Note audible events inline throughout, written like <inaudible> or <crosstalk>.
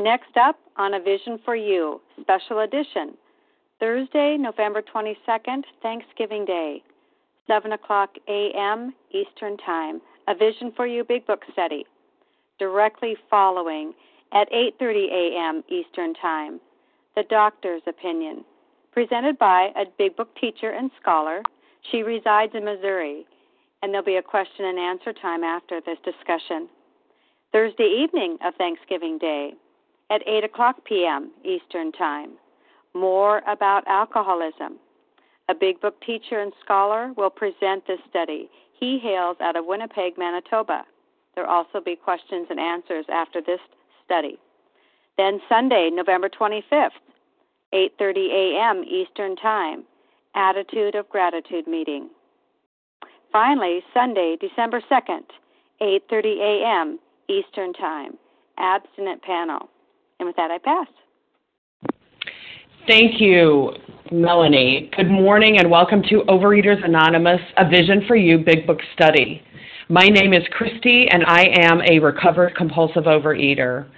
Next up on A Vision for You, special edition, Thursday, November 22nd, Thanksgiving Day, 7 o'clock a.m. Eastern Time, A Vision for You Big Book Study. Directly following at 8:30 a.m. Eastern Time, The Doctor's Opinion, presented by a Big Book teacher and scholar. She resides in Missouri, and there'll be a question and answer time after this discussion. Thursday evening of Thanksgiving Day at 8 o'clock p.m. Eastern Time. More about alcoholism. A Big Book teacher and scholar will present this study. He hails out of Winnipeg, Manitoba. There will also be questions and answers after this study. Then Sunday, November 25th, 8:30 a.m. Eastern Time, Attitude of Gratitude meeting. Finally, Sunday, December 2nd, 8:30 a.m. Eastern Time, Abstinent panel. And with that, I pass. Thank you, Melanie. Good morning and welcome to Overeaters Anonymous, a Vision for You Big Book Study. My name is Christy and I am a recovered compulsive overeater.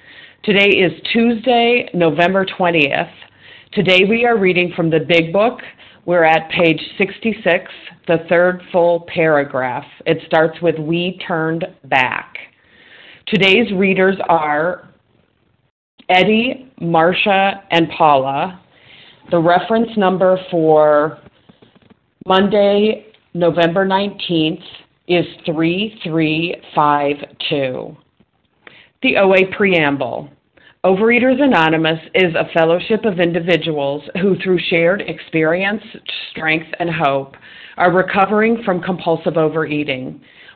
Today is Tuesday, November 20th. Today we are reading from the Big Book. We're at page 66, the third full paragraph. It starts with We Turned Back. Today's readers are Eddie, Marcia, and Paula. The reference number for Monday, November 19th is 3352. The OA Preamble. Overeaters Anonymous is a fellowship of individuals who, through shared experience, strength, and hope, are recovering from compulsive overeating.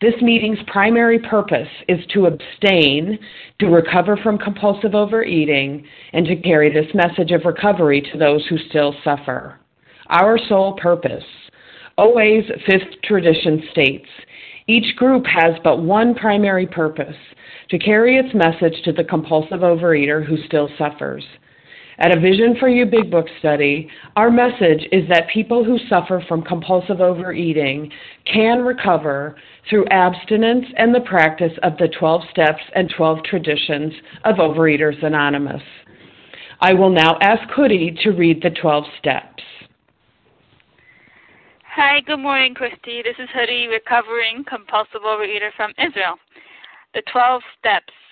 This meeting's primary purpose is to abstain, to recover from compulsive overeating, and to carry this message of recovery to those who still suffer. Our sole purpose. OA's fifth tradition states each group has but one primary purpose to carry its message to the compulsive overeater who still suffers. At a Vision for You Big Book study, our message is that people who suffer from compulsive overeating can recover through abstinence and the practice of the 12 steps and 12 traditions of Overeaters Anonymous. I will now ask Hoodie to read the 12 steps. Hi, good morning, Christy. This is Hoodie, recovering compulsive overeater from Israel. The 12 steps.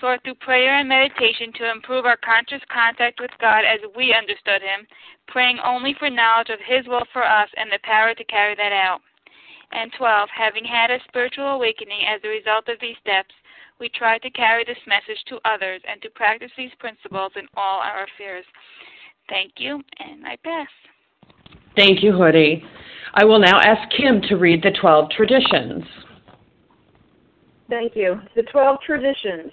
sought through prayer and meditation to improve our conscious contact with God as we understood Him, praying only for knowledge of His will for us and the power to carry that out. And 12. Having had a spiritual awakening as a result of these steps, we try to carry this message to others and to practice these principles in all our affairs. Thank you, and I pass. Thank you, Hoodie. I will now ask Kim to read the 12 traditions. Thank you. The 12 traditions.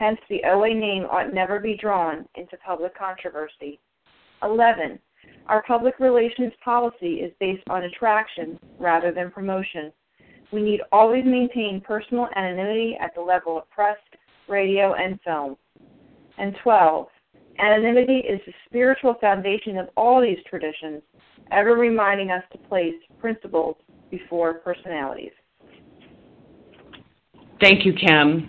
Hence, the OA name ought never be drawn into public controversy. 11. Our public relations policy is based on attraction rather than promotion. We need always maintain personal anonymity at the level of press, radio, and film. And 12. Anonymity is the spiritual foundation of all these traditions, ever reminding us to place principles before personalities. Thank you, Kim.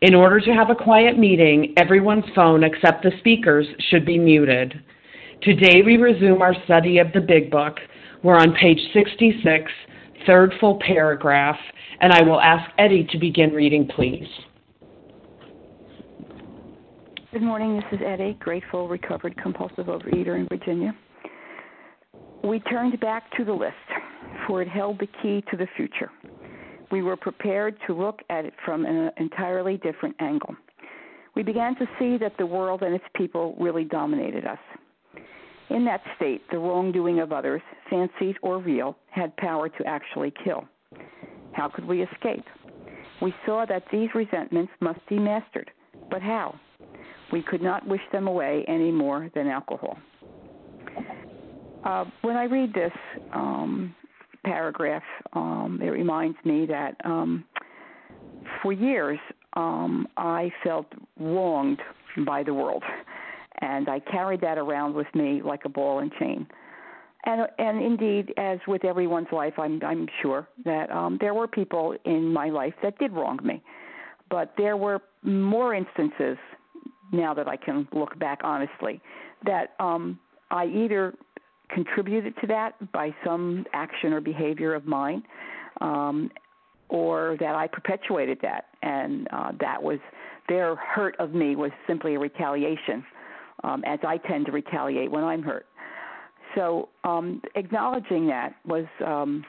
In order to have a quiet meeting, everyone's phone except the speaker's should be muted. Today we resume our study of the Big Book. We're on page 66, third full paragraph, and I will ask Eddie to begin reading, please. Good morning, this is Eddie, grateful, recovered compulsive overeater in Virginia. We turned back to the list, for it held the key to the future. We were prepared to look at it from an entirely different angle. We began to see that the world and its people really dominated us. In that state, the wrongdoing of others, fancied or real, had power to actually kill. How could we escape? We saw that these resentments must be mastered. But how? We could not wish them away any more than alcohol. Uh, when I read this um, paragraph, um, it reminds me that um, for years um, I felt wronged by the world, and I carried that around with me like a ball and chain. And, and indeed, as with everyone's life, I'm, I'm sure that um, there were people in my life that did wrong me, but there were more instances now that I can look back honestly that um, I either contributed to that by some action or behavior of mine, um, or that I perpetuated that, and uh, that was their hurt of me was simply a retaliation, um, as I tend to retaliate when I'm hurt. So um, acknowledging that was um,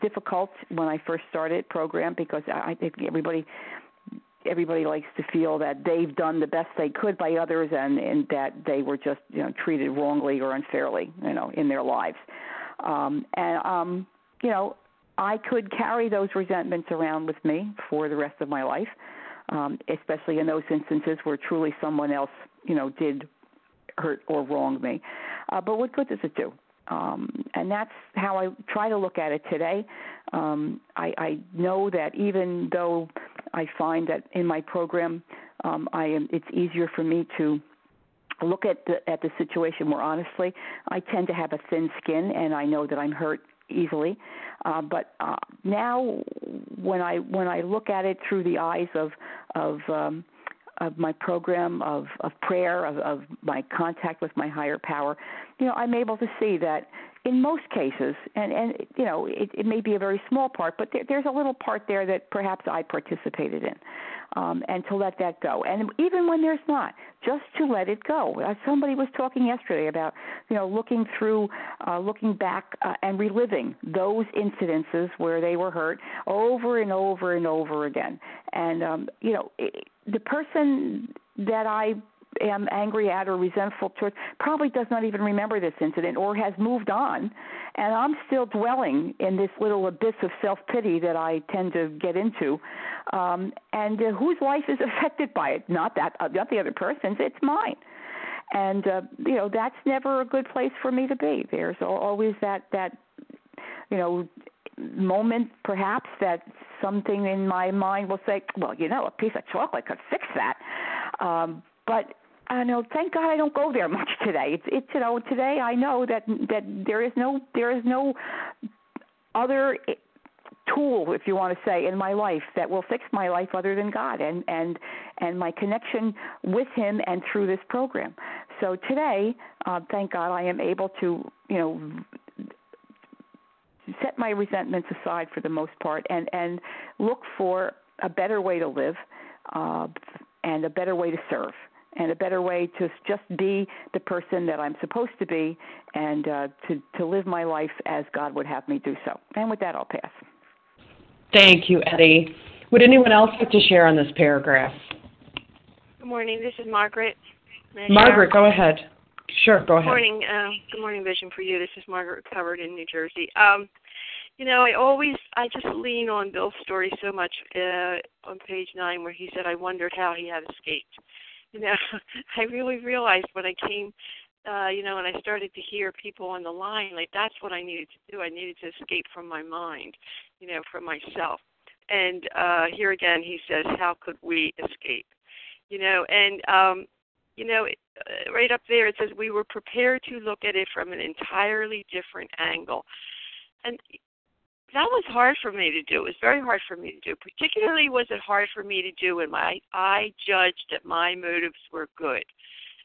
difficult when I first started program because I think everybody everybody likes to feel that they've done the best they could by others and, and that they were just you know treated wrongly or unfairly you know in their lives. Um and um you know i could carry those resentments around with me for the rest of my life um especially in those instances where truly someone else you know did hurt or wrong me. Uh but what good does it do um, and that's how I try to look at it today. Um, I, I know that even though I find that in my program, um, I am, it's easier for me to look at the at the situation more honestly. I tend to have a thin skin, and I know that I'm hurt easily. Uh, but uh, now, when I when I look at it through the eyes of of um, of my program of of prayer of, of my contact with my higher power, you know, I'm able to see that in most cases, and and you know, it, it may be a very small part, but there, there's a little part there that perhaps I participated in um, and to let that go. And even when there's not, just to let it go. Uh, somebody was talking yesterday about, you know, looking through, uh, looking back uh, and reliving those incidences where they were hurt over and over and over again. And, um, you know, it, the person that I am angry at or resentful towards probably does not even remember this incident or has moved on. And i'm still dwelling in this little abyss of self pity that i tend to get into. Um and uh, whose life is <laughs> affected by it? Not that uh, not the other person's it's mine. And uh, you know that's never a good place for me to be. There's always that that you know moment perhaps that something in my mind will say well you know a piece of chocolate could fix that. Um but I know. Thank God I don't go there much today. It's it's you know today I know that that there is no there is no other tool if you want to say in my life that will fix my life other than God and and and my connection with him and through this program. So today, uh thank God I am able to, you know, set my resentments aside for the most part and and look for a better way to live uh and a better way to serve and a better way to just be the person that I'm supposed to be and uh, to, to live my life as God would have me do so. And with that, I'll pass. Thank you, Eddie. Would anyone else like to share on this paragraph? Good morning. This is Margaret. Margaret, go ahead. Sure, go ahead. Good morning. Uh, good morning, Vision for You. This is Margaret Covered in New Jersey. Um, you know, I always, I just lean on Bill's story so much uh, on page nine where he said, I wondered how he had escaped you know, <laughs> I really realized when I came, uh, you know, and I started to hear people on the line, like that's what I needed to do. I needed to escape from my mind, you know, from myself. And uh here again, he says, "How could we escape?" You know, and um, you know, uh, right up there it says we were prepared to look at it from an entirely different angle. And that was hard for me to do. It was very hard for me to do. Particularly was it hard for me to do when my I judged that my motives were good.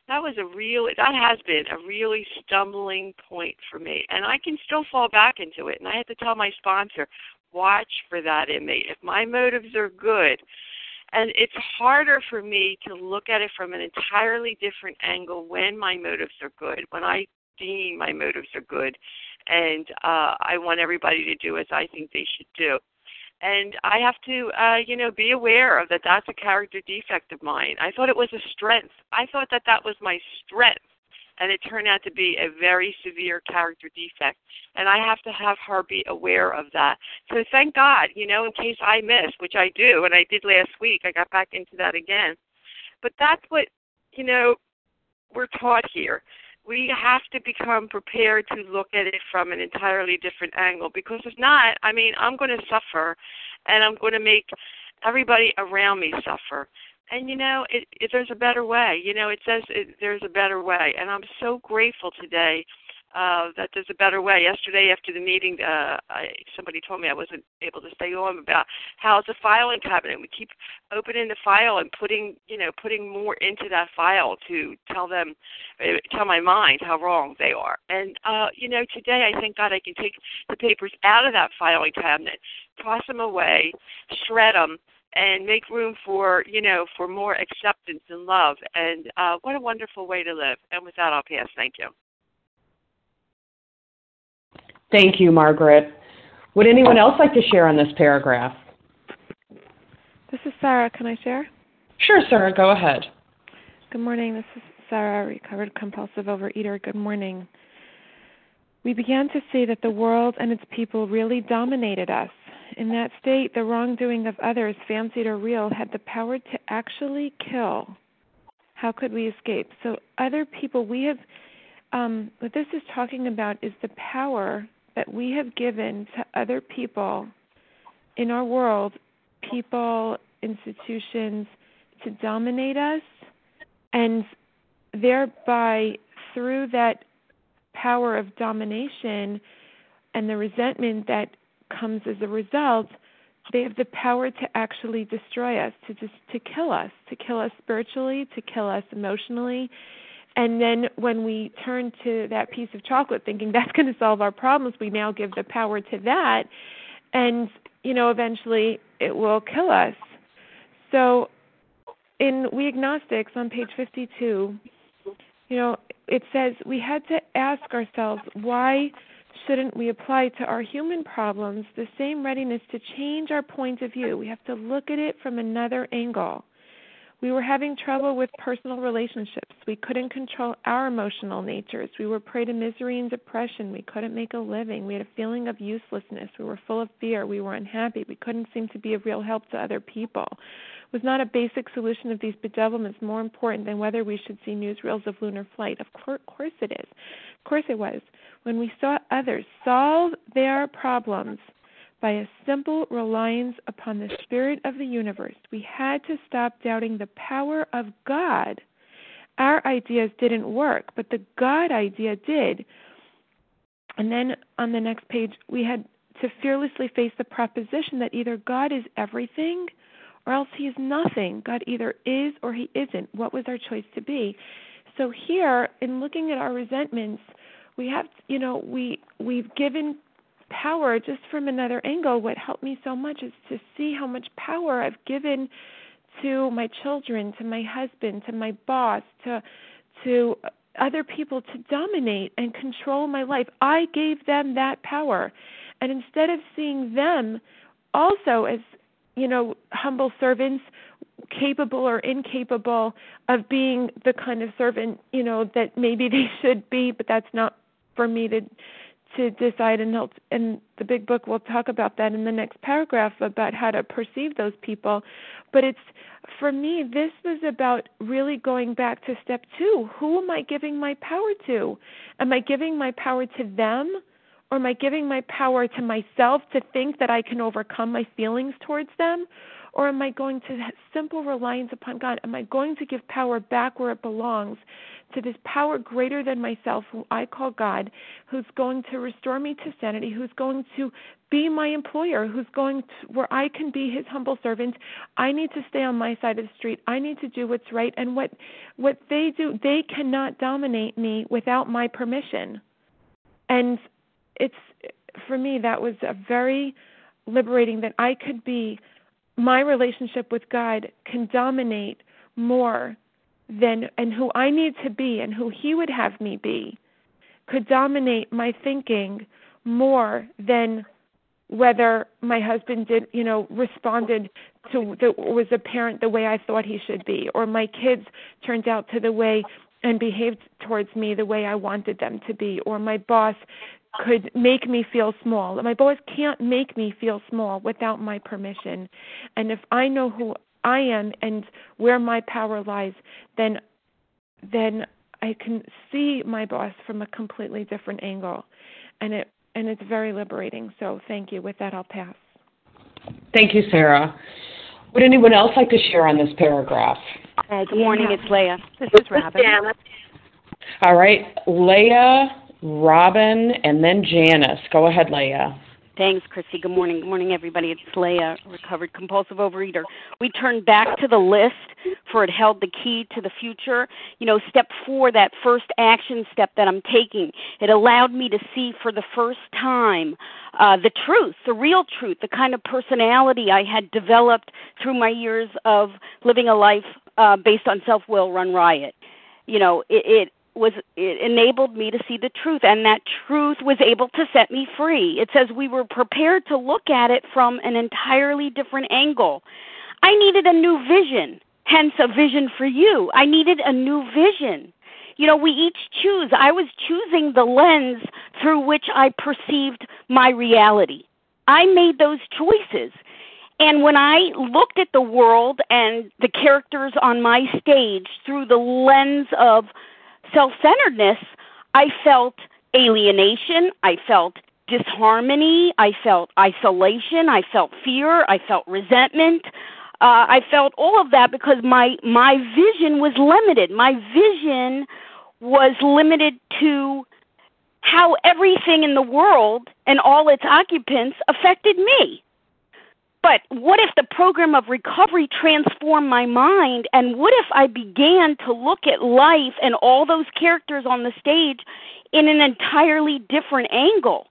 That was a real that has been a really stumbling point for me. And I can still fall back into it. And I had to tell my sponsor, watch for that in me. If my motives are good, and it's harder for me to look at it from an entirely different angle when my motives are good, when I deem my motives are good and uh, I want everybody to do as I think they should do. And I have to, uh, you know, be aware of that. That's a character defect of mine. I thought it was a strength. I thought that that was my strength, and it turned out to be a very severe character defect. And I have to have her be aware of that. So thank God, you know, in case I miss, which I do, and I did last week. I got back into that again. But that's what, you know, we're taught here we have to become prepared to look at it from an entirely different angle because if not, I mean, I'm going to suffer and I'm going to make everybody around me suffer. And you know, it, it, there's a better way. You know, it says it, there's a better way, and I'm so grateful today uh, that there's a better way. Yesterday after the meeting, uh, I, somebody told me I wasn't able to stay on about how it's a filing cabinet. We keep opening the file and putting, you know, putting more into that file to tell them, uh, tell my mind how wrong they are. And uh, you know, today I thank God I can take the papers out of that filing cabinet, toss them away, shred them, and make room for you know for more acceptance and love and uh what a wonderful way to live and with that i'll pass thank you Thank you, Margaret. Would anyone else like to share on this paragraph? This is Sarah. Can I share? Sure, Sarah. Go ahead. Good morning. This is Sarah, recovered compulsive overeater. Good morning. We began to see that the world and its people really dominated us. In that state, the wrongdoing of others, fancied or real, had the power to actually kill. How could we escape? So, other people, we have, um, what this is talking about is the power that we have given to other people in our world, people, institutions, to dominate us, and thereby, through that power of domination, and the resentment that comes as a result, they have the power to actually destroy us, to just to kill us, to kill us spiritually, to kill us emotionally. And then when we turn to that piece of chocolate thinking <laughs> that's going to solve our problems, we now give the power to that and you know eventually it will kill us. So in We Agnostics on page 52, you know, it says we had to ask ourselves why shouldn't we apply to our human problems the same readiness to change our point of view? We have to look at it from another angle. We were having trouble with personal relationships. We couldn't control our emotional natures. We were prey to misery and depression. We couldn't make a living. We had a feeling of uselessness. We were full of fear. We were unhappy. We couldn't seem to be of real help to other people. Was not a basic solution of these bedevilments more important than whether we should see newsreels of lunar flight? Of course it is. Of course it was. When we saw others solve their problems, by a simple reliance upon the Spirit of the universe. We had to stop doubting the power of God. Our ideas didn't work, but the God idea did. And then on the next page, we had to fearlessly face the proposition that either God is everything or else he is nothing. God either is or he isn't. What was our choice to be? So here, in looking at our resentments, we have, you know, we we've given power just from another angle what helped me so much is to see how much power I've given to my children, to my husband, to my boss, to to other people to dominate and control my life. I gave them that power. And instead of seeing them also as, you know, humble servants, capable or incapable of being the kind of servant, you know, that maybe <laughs> they should be, but that's not for me to to decide and help and the big book will talk about that in the next paragraph about how to perceive those people. But it's for me this was about really going back to step 2 who am i giving my power to? Am i giving my power to them or am i giving my power to myself to think that i can overcome my feelings towards them or am i going to simple reliance upon god am i going to give power back where it belongs to this power greater than myself, who I call God, who's going to restore me to sanity, who's going to be my employer, who's going to, where I can be his humble servant. I need to stay on my side of the street. I need to do what's right. And what what they do, they cannot dominate me without my permission. And it's for me that was a very liberating that I could be my relationship with God can dominate more than and who I need to be and who he would have me be could dominate my thinking more than whether my husband did you know responded to the was a parent the way I thought he should be or my kids turned out to the way and behaved towards me the way I wanted them to be or my boss could make me feel small. My boss can't make me feel small without my permission. And if I know who I am and where my power lies, then then I can see my boss from a completely different angle, and it and it's very liberating. So thank you. With that, I'll pass. Thank you, Sarah. Would anyone else like to share on this paragraph? Uh, good morning, it's Leah. This is Robin. All right, Leah, Robin, and then Janice. Go ahead, Leah. Thanks, Christy. Good morning. Good morning, everybody. It's Leah, recovered compulsive overeater. We turned back to the list for it held the key to the future. You know, step four, that first action step that I'm taking, it allowed me to see for the first time uh, the truth, the real truth, the kind of personality I had developed through my years of living a life uh, based on self will run riot. You know, it, it was it enabled me to see the truth and that truth was able to set me free. It says we were prepared to look at it from an entirely different angle. I needed a new vision hence a vision for you. I needed a new vision. You know we each choose. I was choosing the lens through which i perceived my reality. I made those choices. And when I looked at the world and the characters on my stage through the lens of self centeredness, I felt alienation, I felt disharmony, I felt isolation, I felt fear, I felt resentment. Uh, I felt all of that because my my vision was limited. My vision was limited to how everything in the world and all its occupants affected me. But what if the program of recovery transformed my mind? And what if I began to look at life and all those characters on the stage in an entirely different angle?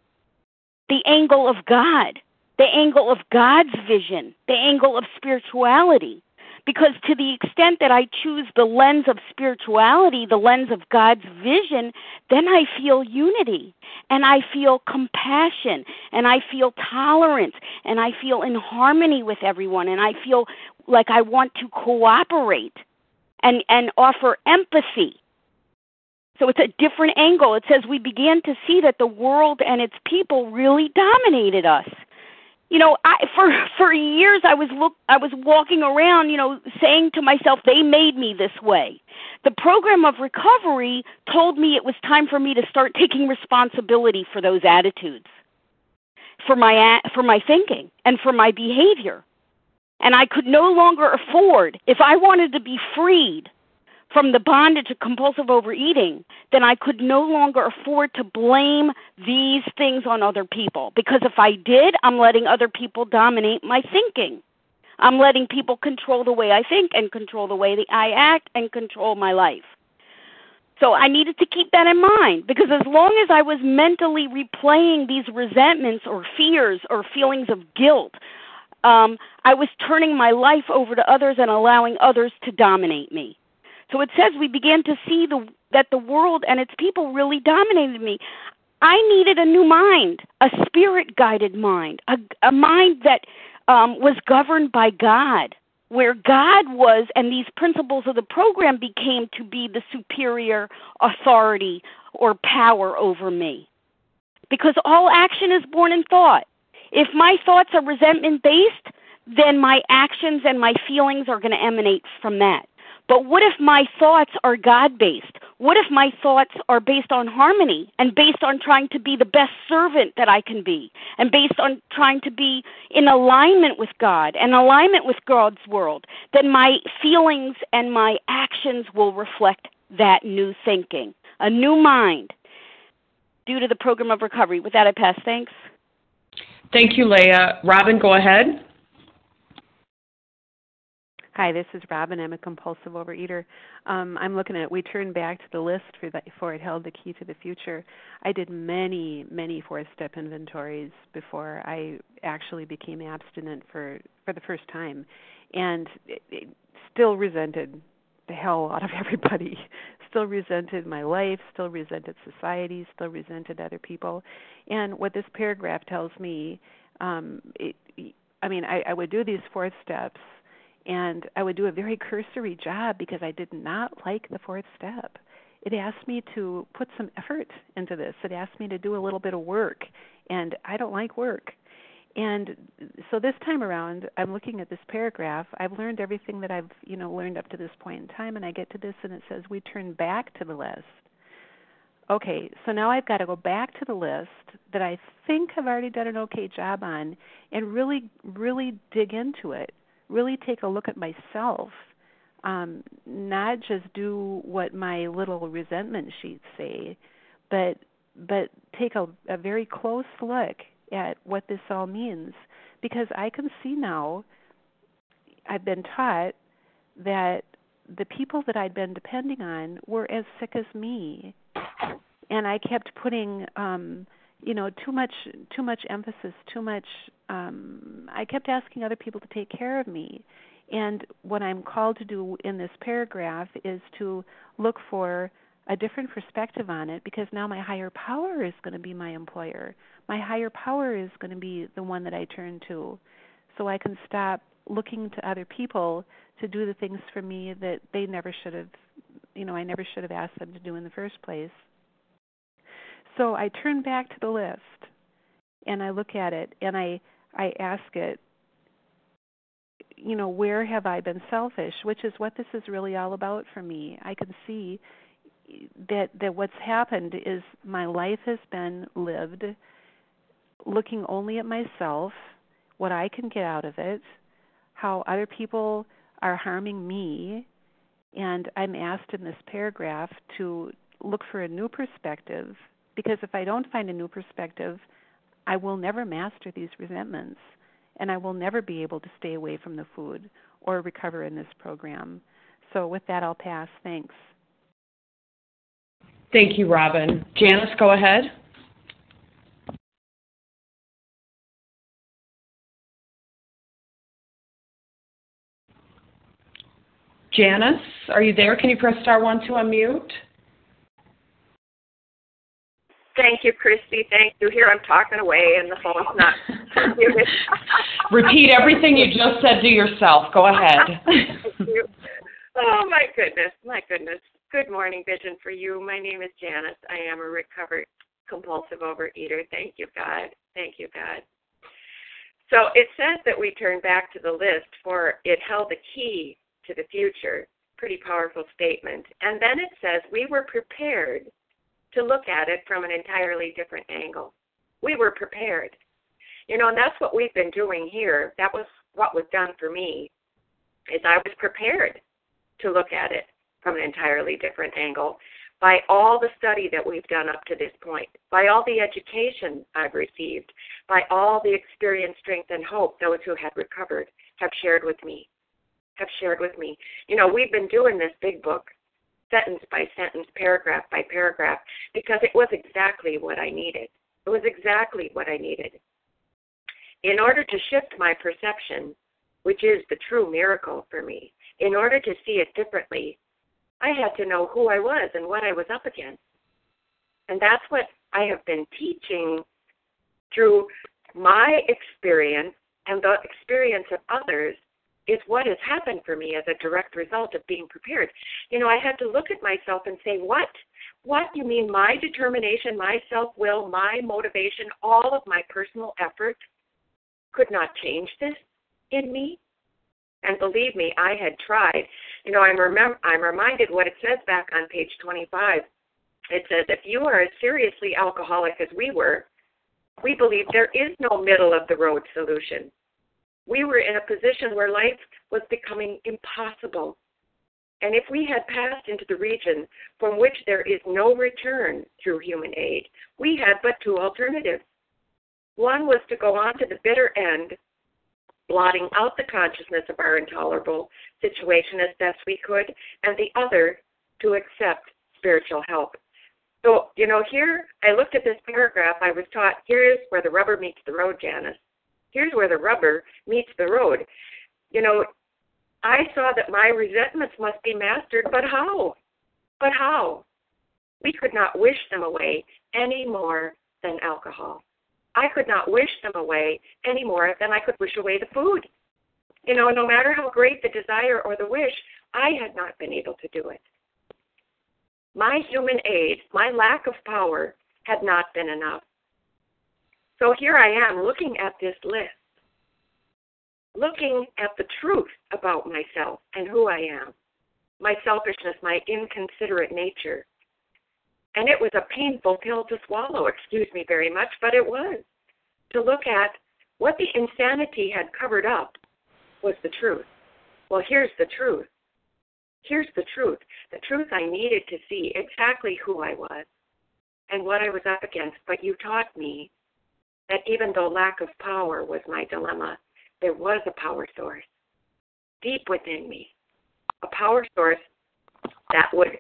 The angle of God, the angle of God's vision, the angle of spirituality. Because to the extent that I choose the lens of spirituality, the lens of God's vision, then I feel unity and I feel compassion and I feel tolerance and I feel in harmony with everyone and I feel like I want to cooperate and, and offer empathy. So it's a different angle. It says we began to see that the world and its people really dominated us you know i for for years i was look i was walking around you know saying to myself they made me this way. The program of recovery told me it was time for me to start taking responsibility for those attitudes for my for my thinking and for my behavior. And i could no longer afford if i wanted to be freed from the bondage of compulsive overeating, then I could no longer afford to blame these things on other people. Because if I did, I'm letting other people dominate my thinking. I'm letting people control the way I think and control the way that I act and control my life. So I needed to keep that in mind because as long as I was mentally replaying these resentments or fears or feelings of guilt, um, I was turning my life over to others and allowing others to dominate me. So it says we began to see the, that the world and its people really dominated me. I needed a new mind, a spirit guided mind, a, a mind that um, was governed by God, where God was, and these principles of the program became to be the superior authority or power over me. Because all action is born in thought. If my thoughts are resentment based, then my actions and my feelings are going to emanate from that. But what if my thoughts are God based? What if my thoughts are based on harmony and based on trying to be the best servant that I can be and based on trying to be in alignment with God and alignment with God's world? Then my feelings and my actions will reflect that new thinking, a new mind due to the program of recovery. With that, I pass. Thanks. Thank you, Leah. Robin, go ahead. Hi, this is Robin. I'm a compulsive overeater. Um, I'm looking at. We turned back to the list for that for it held the key to the future. I did many, many four-step inventories before I actually became abstinent for for the first time, and it, it still resented the hell out of <laughs> everybody. Still resented my life. Still resented society. Still resented other people. And what this paragraph tells me, um, it, I mean, I, I would do these four steps and I would do a very cursory job because I did not like the fourth step. It asked me to put some effort into this. It asked me to do a little bit of work, and I don't like work. And so this time around, I'm looking at this paragraph. I've learned everything that I've, you know, learned up to this point in time, and I get to this, and it says we turn back to the list. Okay, so now I've got to go back to the list that I think I've already done an okay job on, and really, really dig into it really take a look at myself um, not just do what my little resentment sheets say, but but take a, a very close look at what this all means. Because I can see now I've been taught that the people that I'd been depending on were as sick as me. And I kept putting um you know too much too much emphasis too much um i kept asking other people to take care of me. And what i'm called to do in this paragraph is to look for a different perspective on it because now my higher power is going to be my employer. My higher power is going to be the one that i turn to. So i can stop looking to other people to do the things for me that they never should have you know i never should have asked them to do in the first place so I turn back to the list and I look at it and I I ask it you know where have I been selfish? Which is what this is really all about for me. I can see that that what's happened is my life has been lived looking only at myself what I can get out of it how other people are harming me and I'm asked in this paragraph to look for a new perspective Because if I don't find a new perspective, I will never master these resentments and I will never be able to stay away from the food or recover in this program. So, with that, I'll pass. Thanks. Thank you, Robin. Janice, go ahead. Janice, are you there? Can you press star one to unmute? Thank you, Christy. Thank you. Here I'm talking away and the phone's not. <laughs> Repeat everything you just said to yourself. Go ahead. <laughs> Thank you. Oh my goodness, my goodness. Good morning, Vision for you. My name is Janice. I am a recovered compulsive overeater. Thank you, God. Thank you, God. So it says that we turn back to the list for it held the key to the future. Pretty powerful statement. And then it says we were prepared to look at it from an entirely different angle. We were prepared. You know, and that's what we've been doing here. That was what was done for me. Is I was prepared to look at it from an entirely different angle by all the study that we've done up to this point, by all the education I've received, by all the experience, strength, and hope those who had recovered have shared with me. Have shared with me. You know, we've been doing this big book sentence by sentence, paragraph by paragraph, because it was exactly what I needed. It was exactly what I needed. In order to shift my perception, which is the true miracle for me, in order to see it differently, I had to know who I was and what I was up against. And that's what I have been teaching through my experience and the experience of others is what has happened for me as a direct result of being prepared. You know, I had to look at myself and say, what? What? You mean my determination, my self will, my motivation, all of my personal effort could not change this in me? And believe me, I had tried. You know, I'm, remem- I'm reminded what it says back on page 25. It says, if you are as seriously alcoholic as we were, we believe there is no middle of the road solution we were in a position where life was becoming impossible. And if we had passed into the region from which there is no return through human aid, we had but two alternatives. One was to go on to the bitter end, blotting out the consciousness of our intolerable situation as best we could, and the other to accept spiritual help. So, you know, here I looked at this paragraph, I was taught here is where the rubber meets the road, Janice here's where the rubber meets the road. You know, I saw that my resentments must be mastered, but how? But how? We could not wish them away any more than alcohol. I could not wish them away any more than I could wish away the food. You know, no matter how great the desire or the wish, I had not been able to do it. My human aid, my lack of power, had not been enough. So here I am looking at this list, looking at the truth about myself and who I am, my selfishness, my inconsiderate nature. And it was a painful pill to swallow, excuse me very much, but it was. To look at what the insanity had covered up was the truth. Well, here's the truth. Here's the truth. The truth I needed to see exactly who I was and what I was up against. But you taught me that even though lack of power was my dilemma, there was a power source deep within me, a power source that would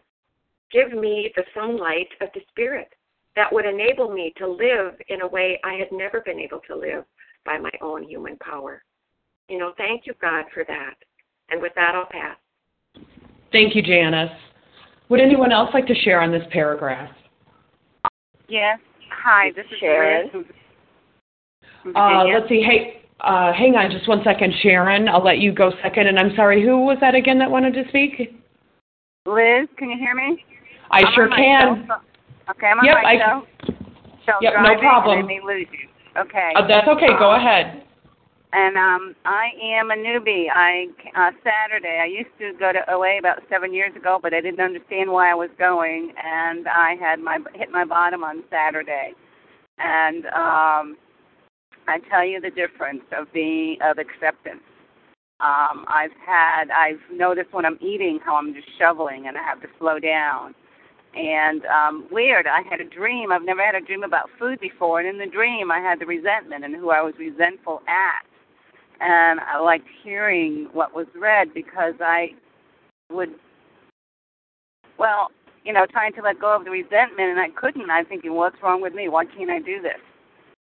give me the sunlight of the Spirit, that would enable me to live in a way I had never been able to live by my own human power. You know, thank you, God, for that. And with that, I'll pass. Thank you, Janice. Would anyone else like to share on this paragraph? Yes. Hi, this is Sharon. Liz. Uh, let's see. Hey, uh, hang on just one second, Sharon. I'll let you go second. And I'm sorry, who was that again that wanted to speak? Liz, can you hear me? I I'm sure can. cell phone. Okay, I'm on Yep, my I- cell, cell Yep, no problem. And I lose you. Okay. Uh, that's okay. Go Um, ahead. And um, I am a newbie. I uh, Saturday. I used to go to OA about seven years ago, but I didn't understand why I was going, and I had my hit my bottom on Saturday, and um, I tell you the difference of being of acceptance. Um, I've had I've noticed when I'm eating how I'm just shoveling and I have to slow down. And um, weird, I had a dream. I've never had a dream about food before, and in the dream, I had the resentment and who I was resentful at. And I liked hearing what was read because I would, well, you know, trying to let go of the resentment, and I couldn't. I'm thinking, what's wrong with me? Why can't I do this?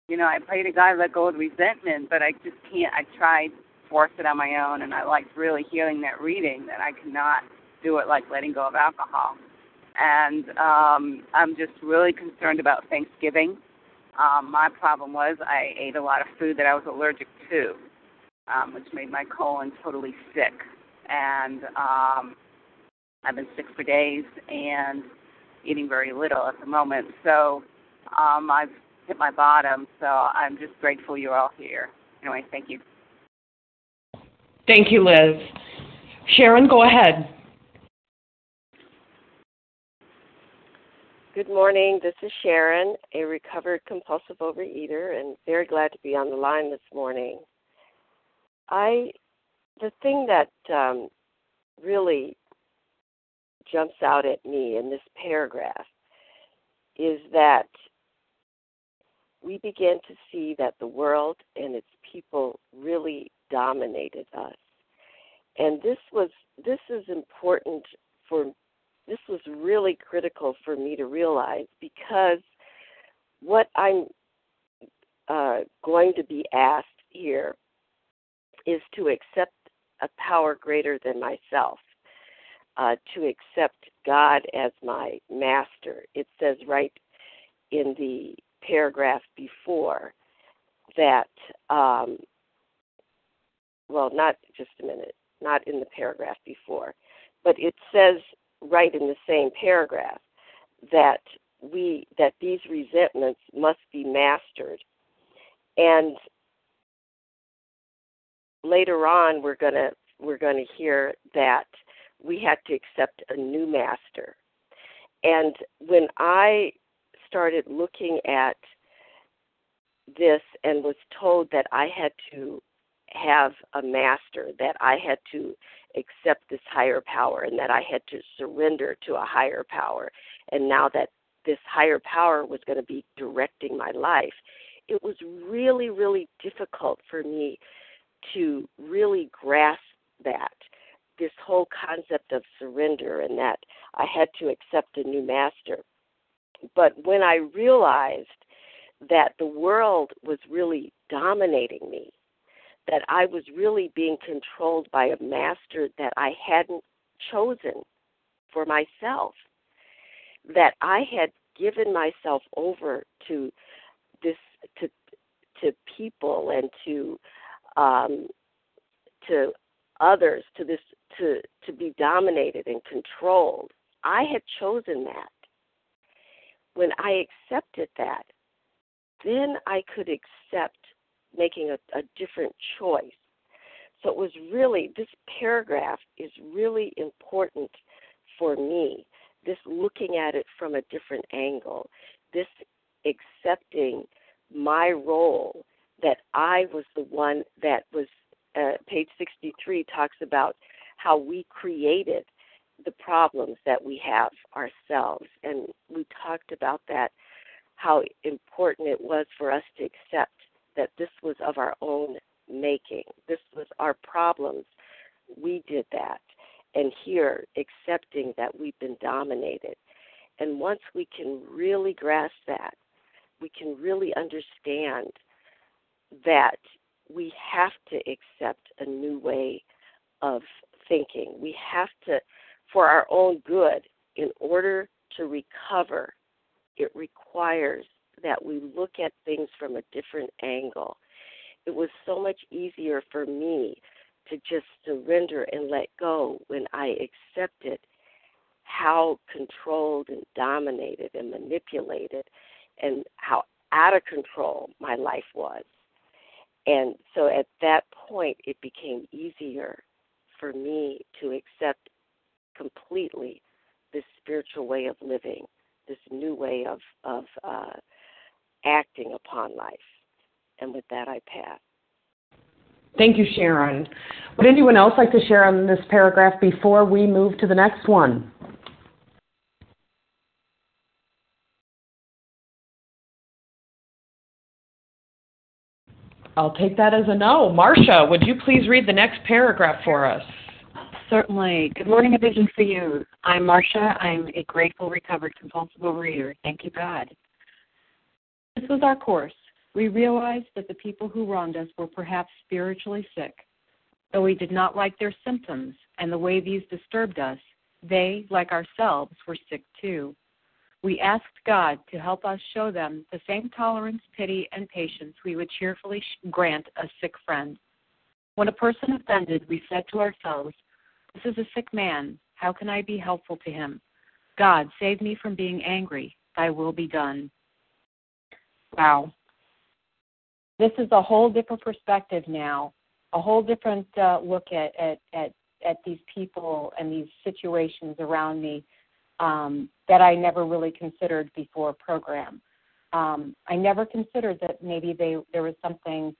You know, I pray to God let go of resentment, but I just can't. I tried force it on my own, and I liked really hearing that reading that I cannot do it like letting go of alcohol. And um, I'm just really concerned about Thanksgiving. Um, my problem was I ate a lot of food that I was allergic to, um, which made my colon totally sick. And um, I've been sick for days and eating very little at the moment. So um, I've hit my bottom. So I'm just grateful you're all here. Anyway, thank you. Thank you, Liz. Sharon, go ahead. Good morning. This is Sharon, a recovered compulsive overeater, and very glad to be on the line this morning. I, the thing that um, really jumps out at me in this paragraph is that we began to see that the world and its people really dominated us. And this was this is important for this was really critical for me to realize because what I'm uh, going to be asked here is to accept a power greater than myself, uh, to accept God as my master. It says right in the paragraph before that, um, well, not just a minute, not in the paragraph before, but it says right in the same paragraph that we that these resentments must be mastered. And later on we're going to we're going to hear that we had to accept a new master. And when i started looking at this and was told that i had to have a master that i had to accept this higher power and that I had to surrender to a higher power. And now that this higher power was going to be directing my life, it was really, really difficult for me to really grasp that this whole concept of surrender and that I had to accept a new master. But when I realized that the world was really dominating me that I was really being controlled by a master that I hadn't chosen for myself, that I had given myself over to this to to people and to um, to others to this to to be dominated and controlled. I had chosen that. When I accepted that, then I could accept making a, a different choice. So it was really, this paragraph is really important for me. This looking at it from a different angle, this accepting my role that I was the one that was, uh, page 63 talks about how we created the problems that we have ourselves. And we talked about that, how important it was for us to accept that this was of our own making. This was our problems. We did that. And here, accepting that we've been dominated. And once we can really grasp that, we can really understand that we have to accept a new way of thinking. We have to, for our own good, in order to recover, it requires that we look at things from a different angle. It was so much easier for me to just surrender and let go when I accepted how controlled and dominated and manipulated and how out of control my life was. And so at that point, it became easier for me to accept completely this spiritual way of living, this new way of of uh, acting upon life. And with that, I pass. Thank you, Sharon. Would anyone else like to share on this paragraph before we move to the next one? I'll take that as a no. Marcia, would you please read the next paragraph for us? Certainly. Good morning, A Vision for You. I'm Marcia. I'm a grateful, recovered compulsive overeater. Thank you, God. This was our course. We realized that the people who wronged us were perhaps spiritually sick. Though we did not like their symptoms and the way these disturbed us, they, like ourselves, were sick too. We asked God to help us show them the same tolerance, pity, and patience we would cheerfully grant a sick friend. When a person offended, we said to ourselves, This is a sick man. How can I be helpful to him? God, save me from being angry. Thy will be done. Wow. This is a whole different perspective now, a whole different uh, look at, at, at, at these people and these situations around me um, that I never really considered before program. Um, I never considered that maybe they there was something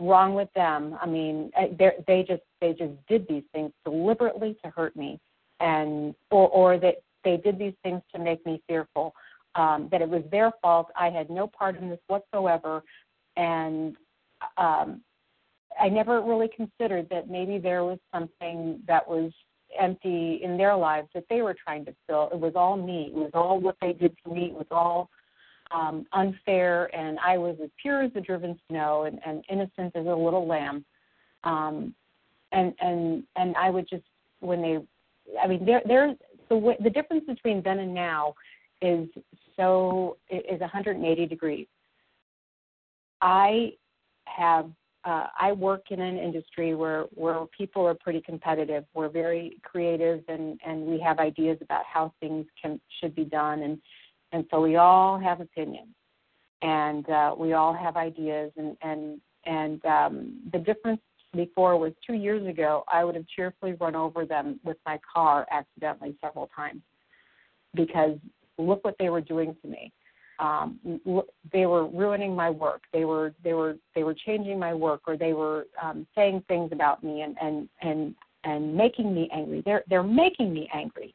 wrong with them. I mean, they they just they just did these things deliberately to hurt me, and or or that they did these things to make me fearful. Um, that it was their fault. I had no part in this whatsoever, and um, I never really considered that maybe there was something that was empty in their lives that they were trying to fill. It was all me. It was all what they did to me. It was all um, unfair, and I was as pure as the driven snow and, and innocent as a little lamb. Um, and and and I would just when they, I mean, there there's the the difference between then and now is so is 180 degrees. I have uh, I work in an industry where where people are pretty competitive. We're very creative, and and we have ideas about how things can should be done, and and so we all have opinions, and uh, we all have ideas, and and and um, the difference before was two years ago. I would have cheerfully run over them with my car accidentally several times because look what they were doing to me um, they were ruining my work. They were they were they were changing my work, or they were um, saying things about me and and and and making me angry. They're they're making me angry.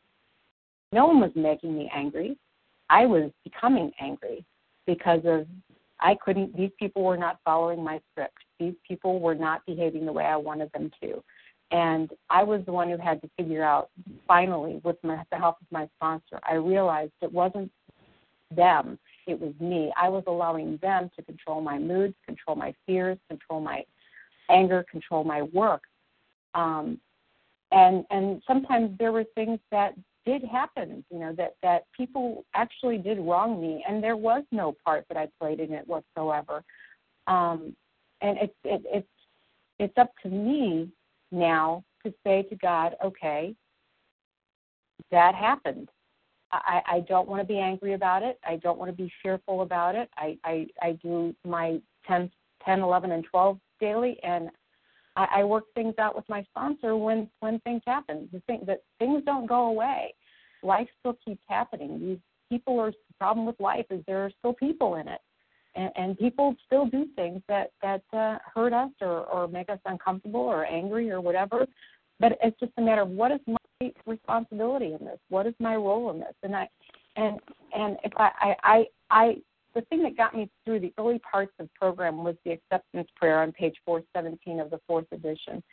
No one was making me angry. I was becoming angry because of I couldn't. These people were not following my script. These people were not behaving the way I wanted them to. And I was the one who had to figure out, finally, with my, the help of my sponsor, I realized it wasn't them it was me. I was allowing them to control my moods, control my fears, control my anger, control my work. Um, and and sometimes there were things that did happen, you know, that that people actually did wrong me, and there was no part that I played in it whatsoever. Um, and it's it, it's it's up to me now to say to God, okay, that happened. I, I don't want to be angry about it. I don't want to be fearful about it. I, I, I do my 10, 10, 11, and 12 daily, and I, I work things out with my sponsor when when things happen. The thing that things don't go away. Life still keeps happening. These people are the problem with life is there are still people in it, and, and people still do things that that uh, hurt us or or make us uncomfortable or angry or whatever. But it's just a matter of what is my responsibility in this? What is my role in this? And I and and if I I I, I the thing that got me through the early parts of the program was the acceptance prayer on page 417 of the fourth edition.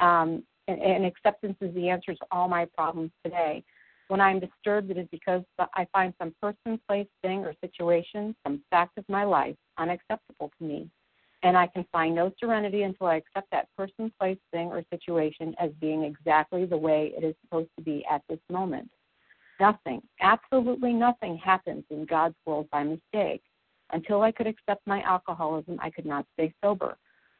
Um, and, and acceptance is the answer to all my problems today. When I am disturbed, it is because I find some person, place, thing, or situation, some fact of my life unacceptable to me and I can find no serenity until I accept that person, place, thing, or situation as being exactly the way it is supposed to be at this moment. Nothing, absolutely nothing happens in God's world by mistake. Until I could accept my alcoholism, I could not stay sober.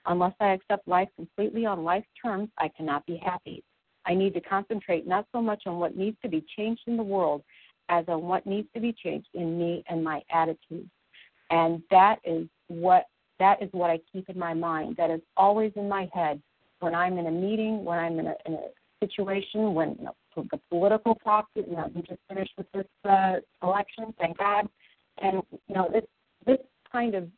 Unless I accept life completely on life's terms, I cannot be happy. I need to concentrate not so much on what needs to be changed in the world as on what needs to be changed in me and my attitudes. And that is what that is what I keep in my mind. That is always in my head when I'm in a meeting, when I'm in a, in a situation, when you know, the political talk. You know, we just finished with this uh, election, thank God, and you know this this kind of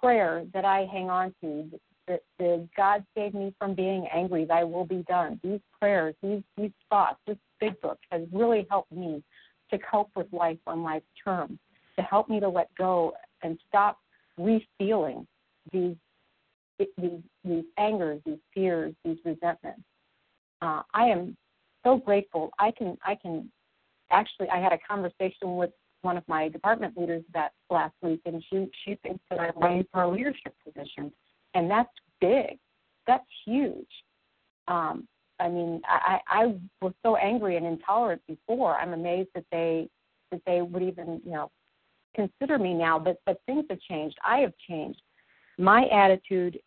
prayer that I hang on to. That the God save me from being angry, thy will be done. These prayers, these these thoughts, this big book has really helped me to cope with life on life's terms, to help me to let go and stop refeeling these these these angers, these fears, these resentments. Uh, I am so grateful. I can I can actually I had a conversation with one of my department leaders that last week, and she she thinks that I'm ready for a leadership position, and that's big. That's huge. Um, I mean, I, I was so angry and intolerant before. I'm amazed that they that they would even you know consider me now. But but things have changed. I have changed. My attitude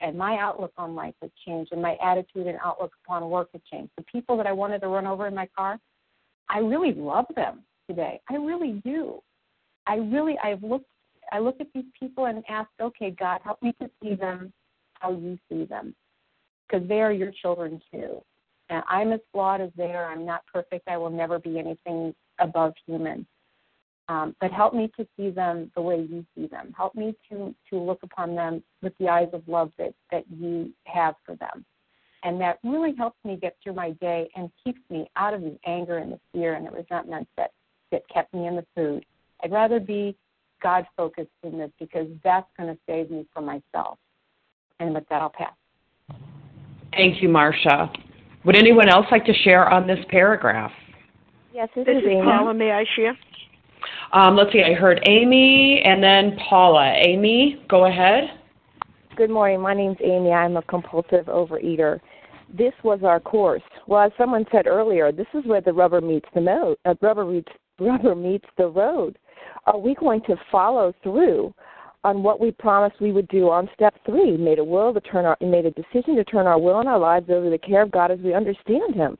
and my outlook on life has changed, and my attitude and outlook upon work has changed. The people that I wanted to run over in my car, I really love them today. I really do. I really I've looked I look at these people and ask, okay, God, help me to see them how you see them because they are your children too. And I'm as flawed as they are. I'm not perfect. I will never be anything above human. Um, but help me to see them the way you see them. Help me to to look upon them with the eyes of love that that you have for them. And that really helps me get through my day and keeps me out of the anger and the fear and the resentment that that kept me in the food. I'd rather be God focused in this because that's going to save me from myself. And with that, I'll pass. Thank you, Marcia. Would anyone else like to share on this paragraph? Yes, this, this is, is Amy. Paula. May I share? Um, let's see. I heard Amy and then Paula. Amy, go ahead. Good morning. My name's Amy. I'm a compulsive overeater. This was our course. Well, as someone said earlier, this is where the rubber meets the road. Uh, rubber meets <laughs> rubber meets the road. Are we going to follow through on what we promised we would do on step three. Made a will to turn our made a decision to turn our will and our lives over to the care of God as we understand Him.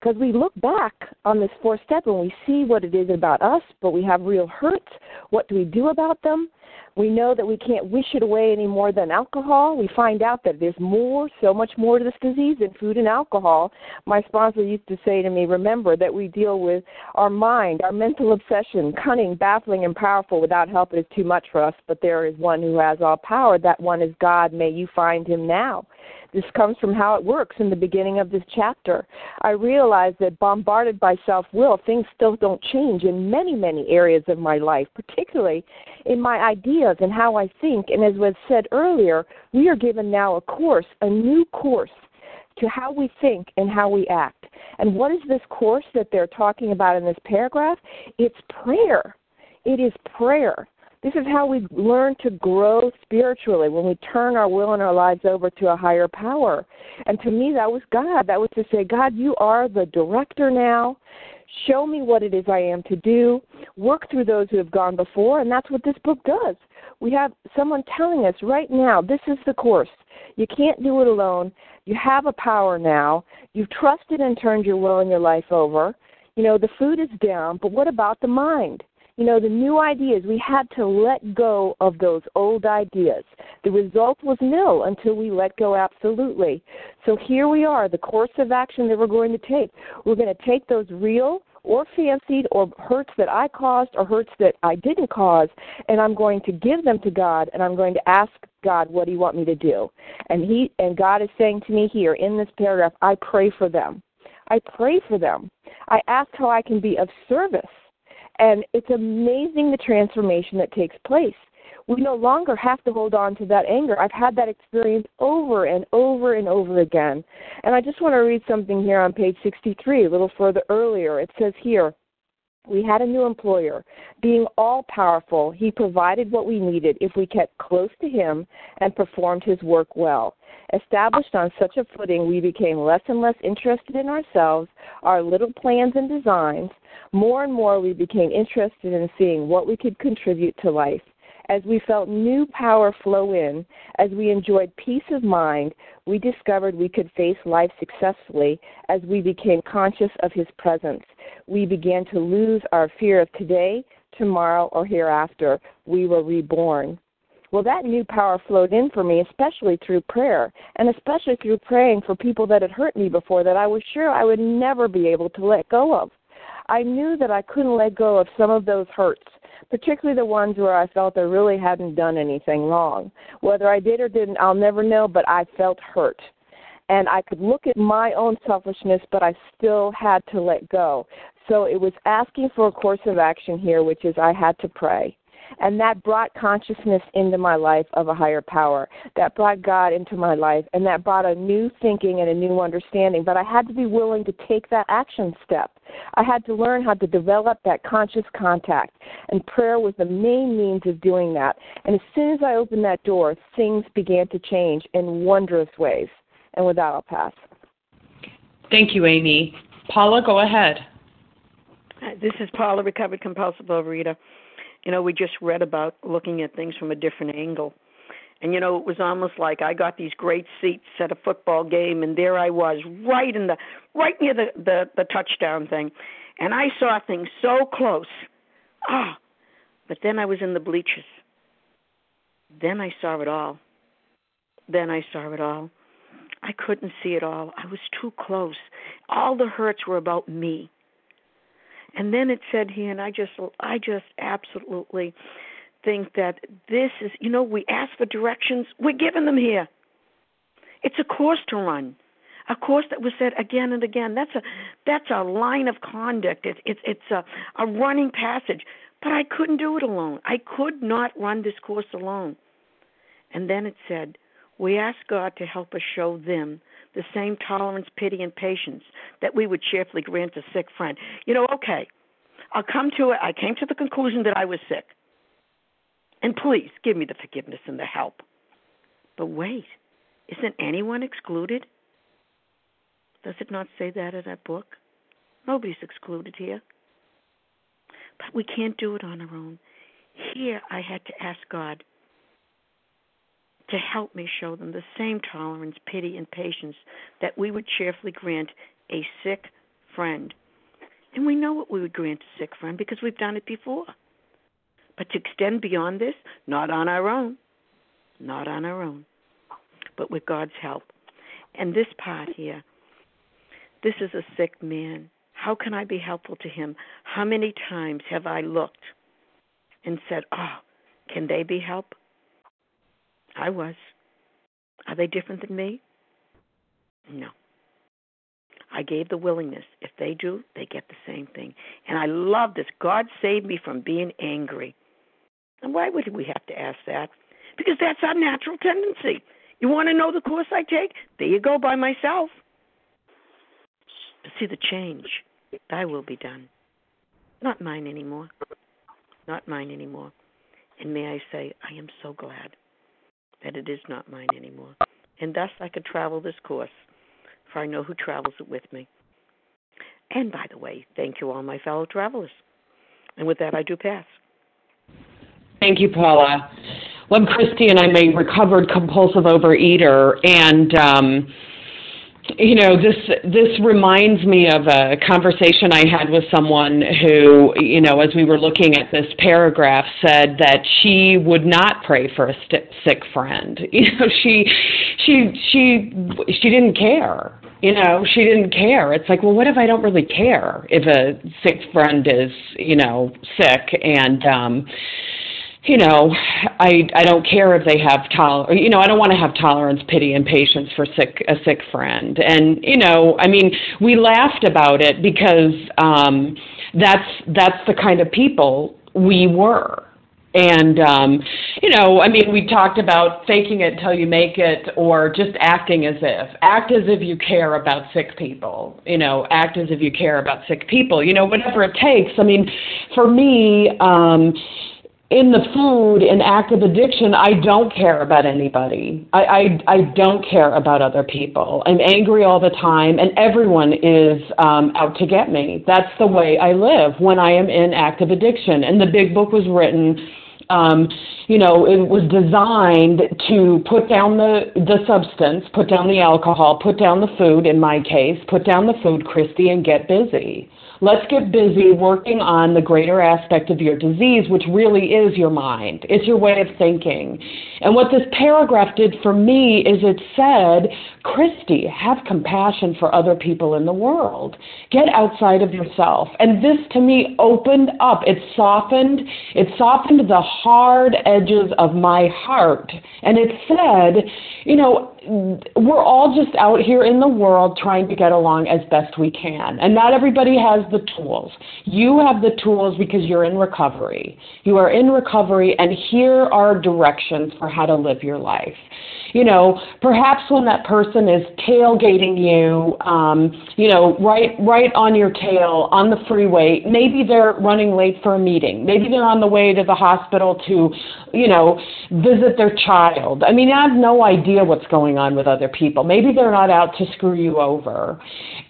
Because we look back on this fourth step and we see what it is about us, but we have real hurts. What do we do about them? We know that we can't wish it away any more than alcohol. We find out that there's more, so much more to this disease than food and alcohol. My sponsor used to say to me, remember that we deal with our mind, our mental obsession, cunning, baffling, and powerful without help. It is too much for us, but there is one who has all power. That one is God. May you find him now. This comes from how it works in the beginning of this chapter. I realize that bombarded by self will, things still don't change in many, many areas of my life, particularly in my ideas and how I think. And as was said earlier, we are given now a course, a new course to how we think and how we act. And what is this course that they're talking about in this paragraph? It's prayer. It is prayer. This is how we learn to grow spiritually when we turn our will and our lives over to a higher power. And to me, that was God. That was to say, God, you are the director now. Show me what it is I am to do. Work through those who have gone before. And that's what this book does. We have someone telling us right now, this is the course. You can't do it alone. You have a power now. You've trusted and turned your will and your life over. You know, the food is down, but what about the mind? You know, the new ideas, we had to let go of those old ideas. The result was nil until we let go absolutely. So here we are, the course of action that we're going to take. We're going to take those real or fancied or hurts that I caused or hurts that I didn't cause, and I'm going to give them to God and I'm going to ask God, what do you want me to do? And he and God is saying to me here in this paragraph, I pray for them. I pray for them. I ask how I can be of service and it's amazing the transformation that takes place. We no longer have to hold on to that anger. I've had that experience over and over and over again. And I just want to read something here on page 63, a little further earlier. It says here, we had a new employer. Being all powerful, he provided what we needed if we kept close to him and performed his work well. Established on such a footing, we became less and less interested in ourselves, our little plans and designs, more and more, we became interested in seeing what we could contribute to life. As we felt new power flow in, as we enjoyed peace of mind, we discovered we could face life successfully as we became conscious of His presence. We began to lose our fear of today, tomorrow, or hereafter. We were reborn. Well, that new power flowed in for me, especially through prayer, and especially through praying for people that had hurt me before that I was sure I would never be able to let go of. I knew that I couldn't let go of some of those hurts, particularly the ones where I felt I really hadn't done anything wrong. Whether I did or didn't, I'll never know, but I felt hurt. And I could look at my own selfishness, but I still had to let go. So it was asking for a course of action here, which is I had to pray. And that brought consciousness into my life of a higher power. That brought God into my life. And that brought a new thinking and a new understanding. But I had to be willing to take that action step. I had to learn how to develop that conscious contact. And prayer was the main means of doing that. And as soon as I opened that door, things began to change in wondrous ways. And with that, I'll pass. Thank you, Amy. Paula, go ahead. This is Paula, recovered compulsive overeater. You know, we just read about looking at things from a different angle. And you know, it was almost like I got these great seats at a football game and there I was, right in the right near the the, the touchdown thing. And I saw things so close. Ah. Oh, but then I was in the bleachers. Then I saw it all. Then I saw it all. I couldn't see it all. I was too close. All the hurts were about me. And then it said here, and I just, I just absolutely think that this is, you know, we ask for directions, we're given them here. It's a course to run, a course that was said again and again. That's a, that's a line of conduct. It's, it's, it's a, a running passage. But I couldn't do it alone. I could not run this course alone. And then it said, we ask God to help us show them the same tolerance, pity, and patience that we would cheerfully grant a sick friend. You know, okay, I'll come to it. I came to the conclusion that I was sick. And please give me the forgiveness and the help. But wait, isn't anyone excluded? Does it not say that in that book? Nobody's excluded here. But we can't do it on our own. Here I had to ask God to help me show them the same tolerance, pity, and patience that we would cheerfully grant a sick friend. And we know what we would grant a sick friend because we've done it before. But to extend beyond this, not on our own, not on our own, but with God's help. And this part here, this is a sick man. How can I be helpful to him? How many times have I looked and said, Oh, can they be help? I was. Are they different than me? No. I gave the willingness. If they do, they get the same thing. And I love this. God saved me from being angry. And why would we have to ask that? Because that's our natural tendency. You want to know the course I take? There you go by myself. But see the change. Thy will be done. Not mine anymore. Not mine anymore. And may I say, I am so glad that it is not mine anymore. And thus I could travel this course, for I know who travels it with me. And by the way, thank you all my fellow travelers. And with that, I do pass. Thank you, Paula. Well, I'm Christy, and I'm a recovered compulsive overeater, and um, you know this this reminds me of a conversation I had with someone who you know as we were looking at this paragraph said that she would not pray for a st- sick friend. <laughs> You know she she she she didn't care. You know she didn't care. It's like well what if I don't really care if a sick friend is you know sick? And um you know, I I don't care if they have tol you know, I don't want to have tolerance, pity and patience for sick a sick friend. And you know, I mean, we laughed about it because um that's that's the kind of people we were. And um you know, I mean, we talked about faking it till you make it or just acting as if. Act as if you care about sick people. You know, act as if you care about sick people. You know, whatever it takes. I mean, for me um in the food and active addiction, I don't care about anybody. I, I, I don't care about other people. I'm angry all the time, and everyone is um, out to get me. That's the way I live when I am in active addiction. And the big book was written. Um, you know, it was designed to put down the the substance, put down the alcohol, put down the food. In my case, put down the food, Christy, and get busy. Let's get busy working on the greater aspect of your disease, which really is your mind. It's your way of thinking. And what this paragraph did for me is it said, Christy, have compassion for other people in the world. Get outside of yourself. And this to me opened up. It softened, it softened the hard edges of my heart. And it said, you know, we're all just out here in the world trying to get along as best we can. And not everybody has the tools. You have the tools because you're in recovery. You are in recovery, and here are directions for how to live your life. You know, perhaps when that person is tailgating you, um, you know, right right on your tail on the freeway, maybe they're running late for a meeting. Maybe they're on the way to the hospital to, you know, visit their child. I mean, I have no idea what's going on with other people. Maybe they're not out to screw you over.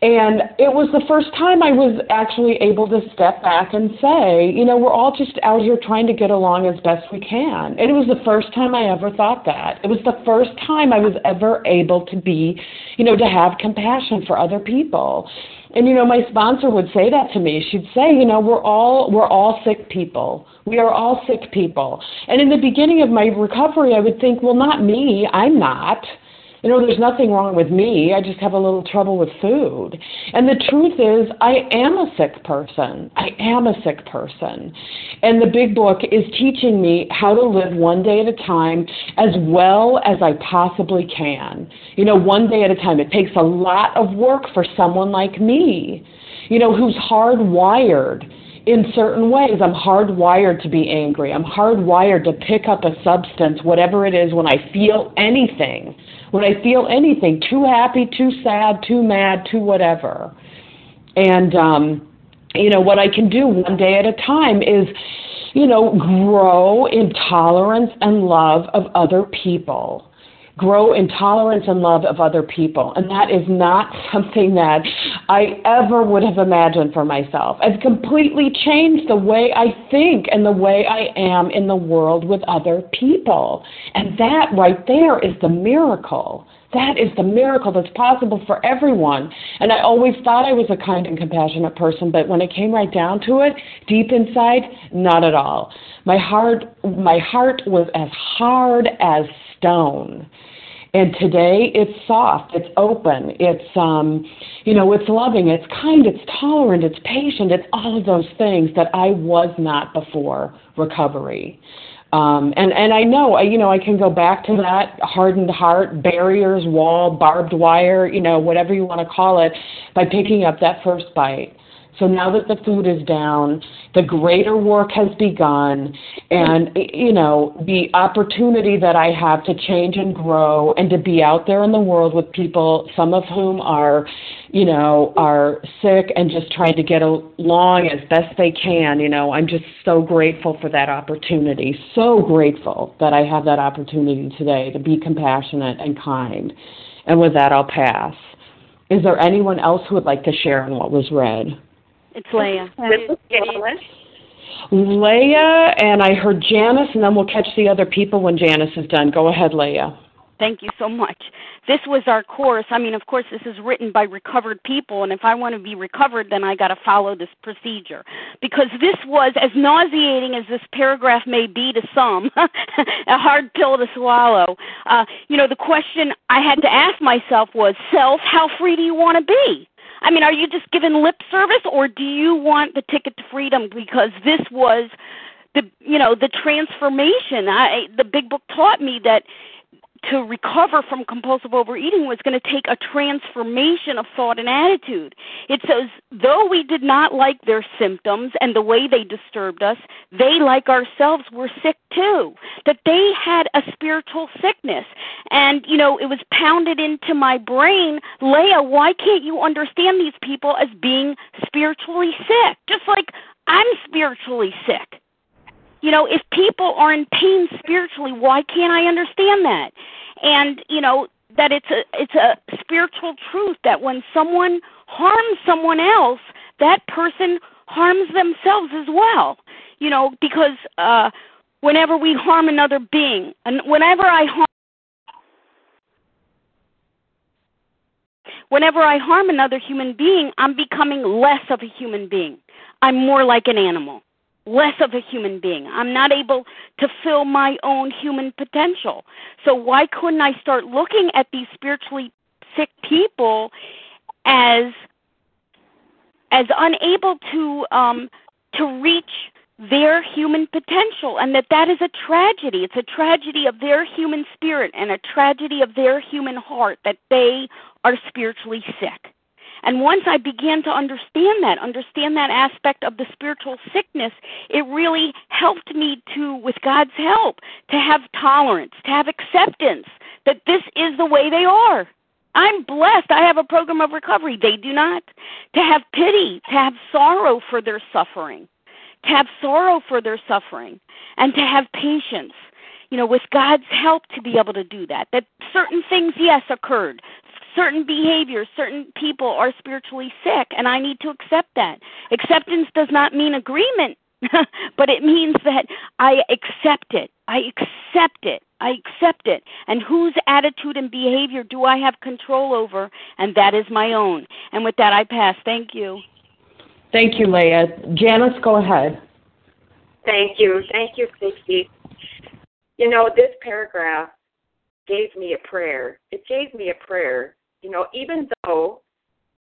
And it was the first time I was actually able to step back and say, you know, we're all just out here trying to get along as best we can. And it was the first time I ever thought that. It was the first time I was ever able to be, you know, to have compassion for other people. And you know, my sponsor would say that to me. She'd say, you know, we're all we're all sick people. We are all sick people. And in the beginning of my recovery, I would think, well, not me. I'm not you know, there's nothing wrong with me. I just have a little trouble with food. And the truth is, I am a sick person. I am a sick person. And the big book is teaching me how to live one day at a time as well as I possibly can. You know, one day at a time. It takes a lot of work for someone like me, you know, who's hardwired in certain ways. I'm hardwired to be angry. I'm hardwired to pick up a substance, whatever it is, when I feel anything when I feel anything, too happy, too sad, too mad, too whatever. And, um, you know, what I can do one day at a time is, you know, grow in tolerance and love of other people grow in tolerance and love of other people. And that is not <laughs> something that I ever would have imagined for myself. I've completely changed the way I think and the way I am in the world with other people. And that right there is the miracle. That is the miracle that's possible for everyone. And I always thought I was a kind and compassionate person, but when it came right down to it, deep inside, not at all. My heart my heart was as hard as stone. And today it's soft, it's open, it's um, you know, it's loving, it's kind, it's tolerant, it's patient, it's all of those things that I was not before recovery. Um, and and I know I you know I can go back to that hardened heart, barriers, wall, barbed wire, you know, whatever you want to call it, by picking up that first bite. So now that the food is down, the greater work has begun, and you know the opportunity that I have to change and grow, and to be out there in the world with people, some of whom are, you know, are sick and just trying to get along as best they can. You know, I'm just so grateful for that opportunity. So grateful that I have that opportunity today to be compassionate and kind. And with that, I'll pass. Is there anyone else who would like to share on what was read? It's Leah. Leah, and I heard Janice, and then we'll catch the other people when Janice is done. Go ahead, Leah. Thank you so much. This was our course. I mean, of course, this is written by recovered people, and if I want to be recovered, then I got to follow this procedure. Because this was, as nauseating as this paragraph may be to some, <laughs> a hard pill to swallow. Uh, you know, the question I had to ask myself was, self, how free do you want to be? I mean, are you just giving lip service, or do you want the ticket to freedom? Because this was the you know the transformation. I the big book taught me that to recover from compulsive overeating was going to take a transformation of thought and attitude. It says, though we did not like their symptoms and the way they disturbed us, they, like ourselves, were sick too. That they had a spiritual sickness. And, you know, it was pounded into my brain, Leah, why can't you understand these people as being spiritually sick? Just like I'm spiritually sick. You know, if people are in pain spiritually, why can't I understand that? And, you know, that it's a it's a spiritual truth that when someone harms someone else, that person harms themselves as well. You know, because uh whenever we harm another being, and whenever I harm whenever I harm another human being, I'm becoming less of a human being. I'm more like an animal less of a human being. I'm not able to fill my own human potential. So why couldn't I start looking at these spiritually sick people as as unable to um to reach their human potential and that that is a tragedy it's a tragedy of their human spirit and a tragedy of their human heart that they are spiritually sick and once i began to understand that understand that aspect of the spiritual sickness it really helped me to with god's help to have tolerance to have acceptance that this is the way they are I'm blessed. I have a program of recovery. They do not. To have pity, to have sorrow for their suffering, to have sorrow for their suffering, and to have patience, you know, with God's help to be able to do that. That certain things, yes, occurred. Certain behaviors, certain people are spiritually sick, and I need to accept that. Acceptance does not mean agreement, <laughs> but it means that I accept it. I accept it. I accept it. And whose attitude and behavior do I have control over? And that is my own. And with that, I pass. Thank you. Thank you, Leah. Janice, go ahead. Thank you. Thank you, Christy. You know, this paragraph gave me a prayer. It gave me a prayer. You know, even though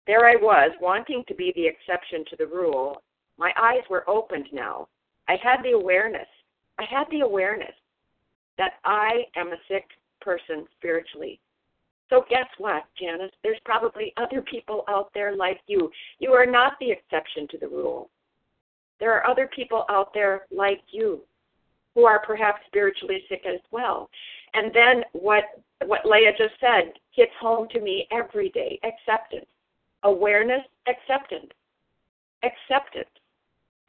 there I was wanting to be the exception to the rule, my eyes were opened now. I had the awareness. I had the awareness that I am a sick person spiritually. So guess what, Janice? There's probably other people out there like you. You are not the exception to the rule. There are other people out there like you who are perhaps spiritually sick as well. And then what what Leah just said hits home to me every day. Acceptance. Awareness, acceptance. Acceptance.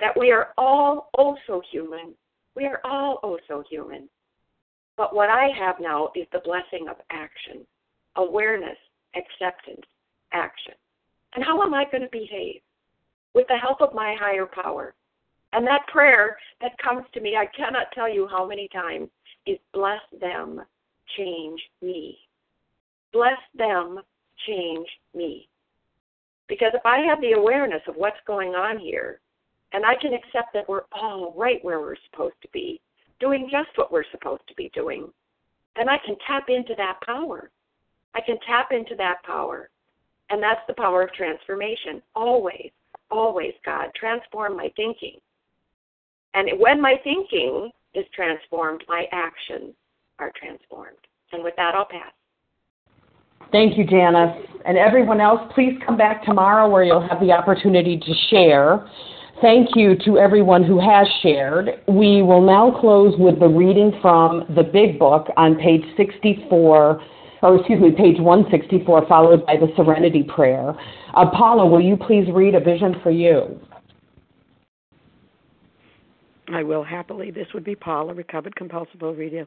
That we are all also human. We are all also human. But what I have now is the blessing of action, awareness, acceptance, action. And how am I going to behave? With the help of my higher power. And that prayer that comes to me, I cannot tell you how many times, is bless them, change me. Bless them, change me. Because if I have the awareness of what's going on here, and I can accept that we're all right where we're supposed to be, doing just what we're supposed to be doing, then I can tap into that power. I can tap into that power. And that's the power of transformation. Always, always, God, transform my thinking. And when my thinking is transformed, my actions are transformed. And with that, I'll pass. Thank you, Janice. And everyone else, please come back tomorrow where you'll have the opportunity to share. Thank you to everyone who has shared. We will now close with the reading from the Big Book on page 64, or excuse me, page 164, followed by the Serenity Prayer. Uh, Paula, will you please read A Vision for You? I will happily. This would be Paula, recovered compulsive overeater.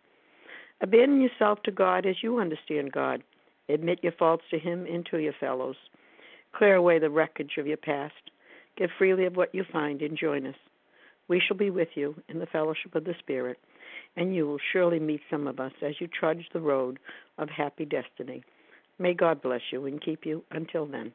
Abandon yourself to God as you understand God. Admit your faults to Him and to your fellows. Clear away the wreckage of your past. Give freely of what you find and join us. We shall be with you in the fellowship of the Spirit, and you will surely meet some of us as you trudge the road of happy destiny. May God bless you and keep you until then.